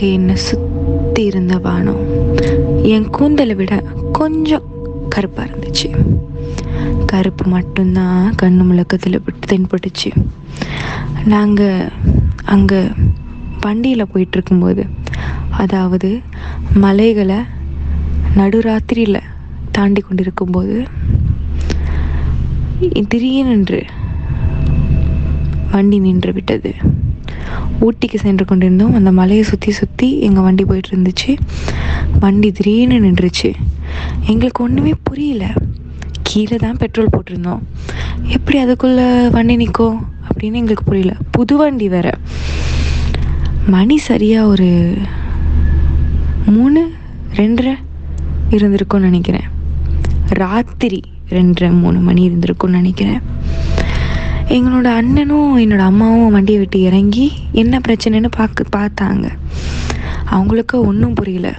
அங்கே என்னை சுற்றி இருந்த வானம் என் கூந்தலை விட கொஞ்சம் கருப்பாக இருந்துச்சு. கருப்பு மட்டும்தான் கண்ணு முழக்கத்தில் விட்டு தென்பட்டுச்சு. நாங்கள் அங்கே வண்டியில் போயிட்டுருக்கும்போது அதாவது மலைகளை நடுராத்திரியில் தாண்டி கொண்டிருக்கும்போது திடீரென்று வண்டி நின்று விட்டது. ஊட்டிக்கு சென்று கொண்டிருந்தோம். அந்த மலையை சுற்றி சுற்றி எங்கள் வண்டி போயிட்டு இருந்துச்சு. வண்டி திடீர்னு நின்றுச்சு. எங்களுக்கு ஒன்றுமே புரியல. கீழே தான் பெட்ரோல் போட்டிருந்தோம். எப்படி அதுக்குள்ளே வண்டி நிற்கும் அப்படின்னு எங்களுக்கு புரியல. புது வண்டி வேற. மணி சரியாக ஒரு மூணு ரெண்டரை இருந்திருக்கும்னு நினைக்கிறேன். ராத்திரி ரெண்டரை மூணு மணி இருந்திருக்கும்னு நினைக்கிறேன். எங்களோட அண்ணனும் என்னோட அம்மாவும் வண்டியை விட்டு இறங்கி என்ன பிரச்சனைன்னு பார்க்க பார்த்தாங்க. அவங்களுக்கு ஒன்றும் புரியல.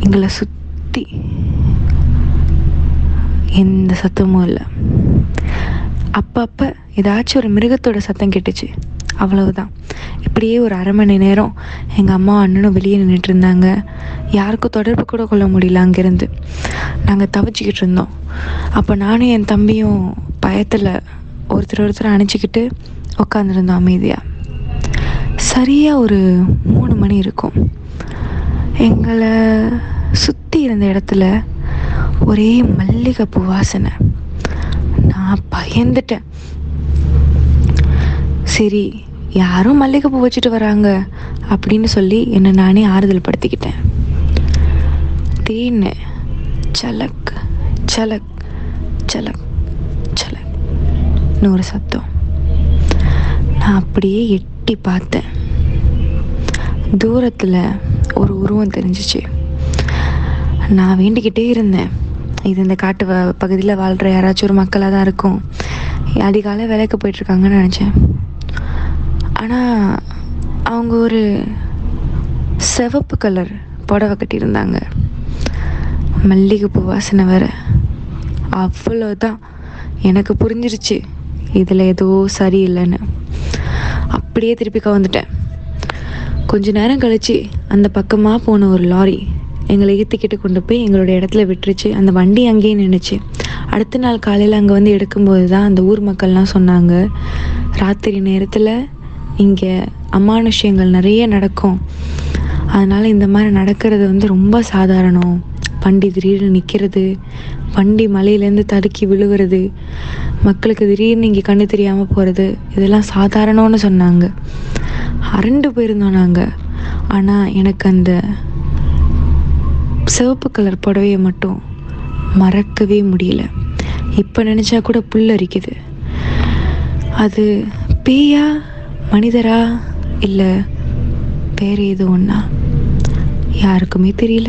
எங்களை சுற்றி எந்த சத்தமும் இல்லை. அப்பப்போ ஏதாச்சும் ஒரு மிருகத்தோட சத்தம் கேட்டுச்சு. அவ்வளவுதான். இப்படியே ஒரு அரை மணி நேரம் எங்கள் அம்மா அண்ணனும் வெளியே நின்றுட்டு இருந்தாங்க. யாருக்கும் தொடர்பு கூட கொள்ள முடியல அங்கேருந்து. நாங்கள் தவிச்சிக்கிட்டு இருந்தோம். அப்போ நானும் என் தம்பியும் பயத்தில் ஒருத்தர் ஒருத்தர் அணைச்சிக்கிட்டு உட்காந்துருந்தோம் அமைதியாக சரியாக ஒரு மூணு மணி இருக்கும். எங்களை சுற்றி இருந்த இடத்துல ஒரே மல்லிகைப்பூ வாசனை. நான் பயந்துட்டேன். சரி யாரும் மல்லிகைப்பூ வச்சுட்டு வராங்க அப்படின்னு சொல்லி என்னை நானே ஆறுதல் படுத்திக்கிட்டேன். தேன்னு சலக் சலக் சலக் சலக். ஒரு சத்தம். நான் அப்படியே எட்டி பார்த்தேன். தூரத்தில் ஒரு உருவம் தெரிஞ்சிச்சு. நான் வேண்டிக்கிட்டே இருந்தேன். இது இந்த காட்டு வ பகுதியில் வாழ்கிற யாராச்சும் ஒரு மக்களாக தான் இருக்கும். அதிகாலை வேலைக்கு போயிட்டுருக்காங்கன்னு நினச்சேன். ஆனால் அவங்க ஒரு சிவப்பு கலர் புடவை கட்டியிருந்தாங்க. மல்லிகைப்பூ வாசனை வேறு. அவ்வளோதான் எனக்கு புரிஞ்சிருச்சு. இதில் ஏதோ சரியில்லைன்னு. அப்படியே திருப்பிக்க வந்துட்டேன் கொஞ்ச நேரம் கழிச்சு அந்த பக்கமாக போன ஒரு லாரி எங்களை ஏற்றிக்கிட்டு கொண்டு போய் எங்களோட இடத்துல விட்டுருச்சு. அந்த வண்டி அங்கேயே நின்றுச்சு அடுத்த நாள் காலையில் அங்கே வந்து எடுக்கும்போது தான் அந்த ஊர் மக்கள்லாம் சொன்னாங்க ராத்திரி நேரத்தில் இங்கே அமானுஷ்யங்கள் நிறைய நடக்கும். அதனால் இந்த மாதிரி நடக்கிறது வந்து ரொம்ப சாதாரணம். வண்டி திடீர்னு நிற்கிறது வண்டி மலையிலேருந்து தடுக்கி விழுகிறது மக்களுக்கு திடீர்னு இங்கே கண்ணு தெரியாமல் போகிறது இதெல்லாம் சாதாரணம்னு சொன்னாங்க. அரண்டு போயிருந்தோம் நாங்கள் ஆனால் எனக்கு அந்த சிவப்பு கலர் புடவையை மட்டும் மறக்கவே முடியல. இப்போ நினச்சா கூட புல்லரிக்குது அது பேயா மனிதரா இல்லை வேறு எது ஒன்றா யாருக்குமே தெரியல.